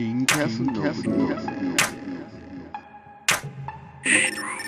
Quem quer, quem quer.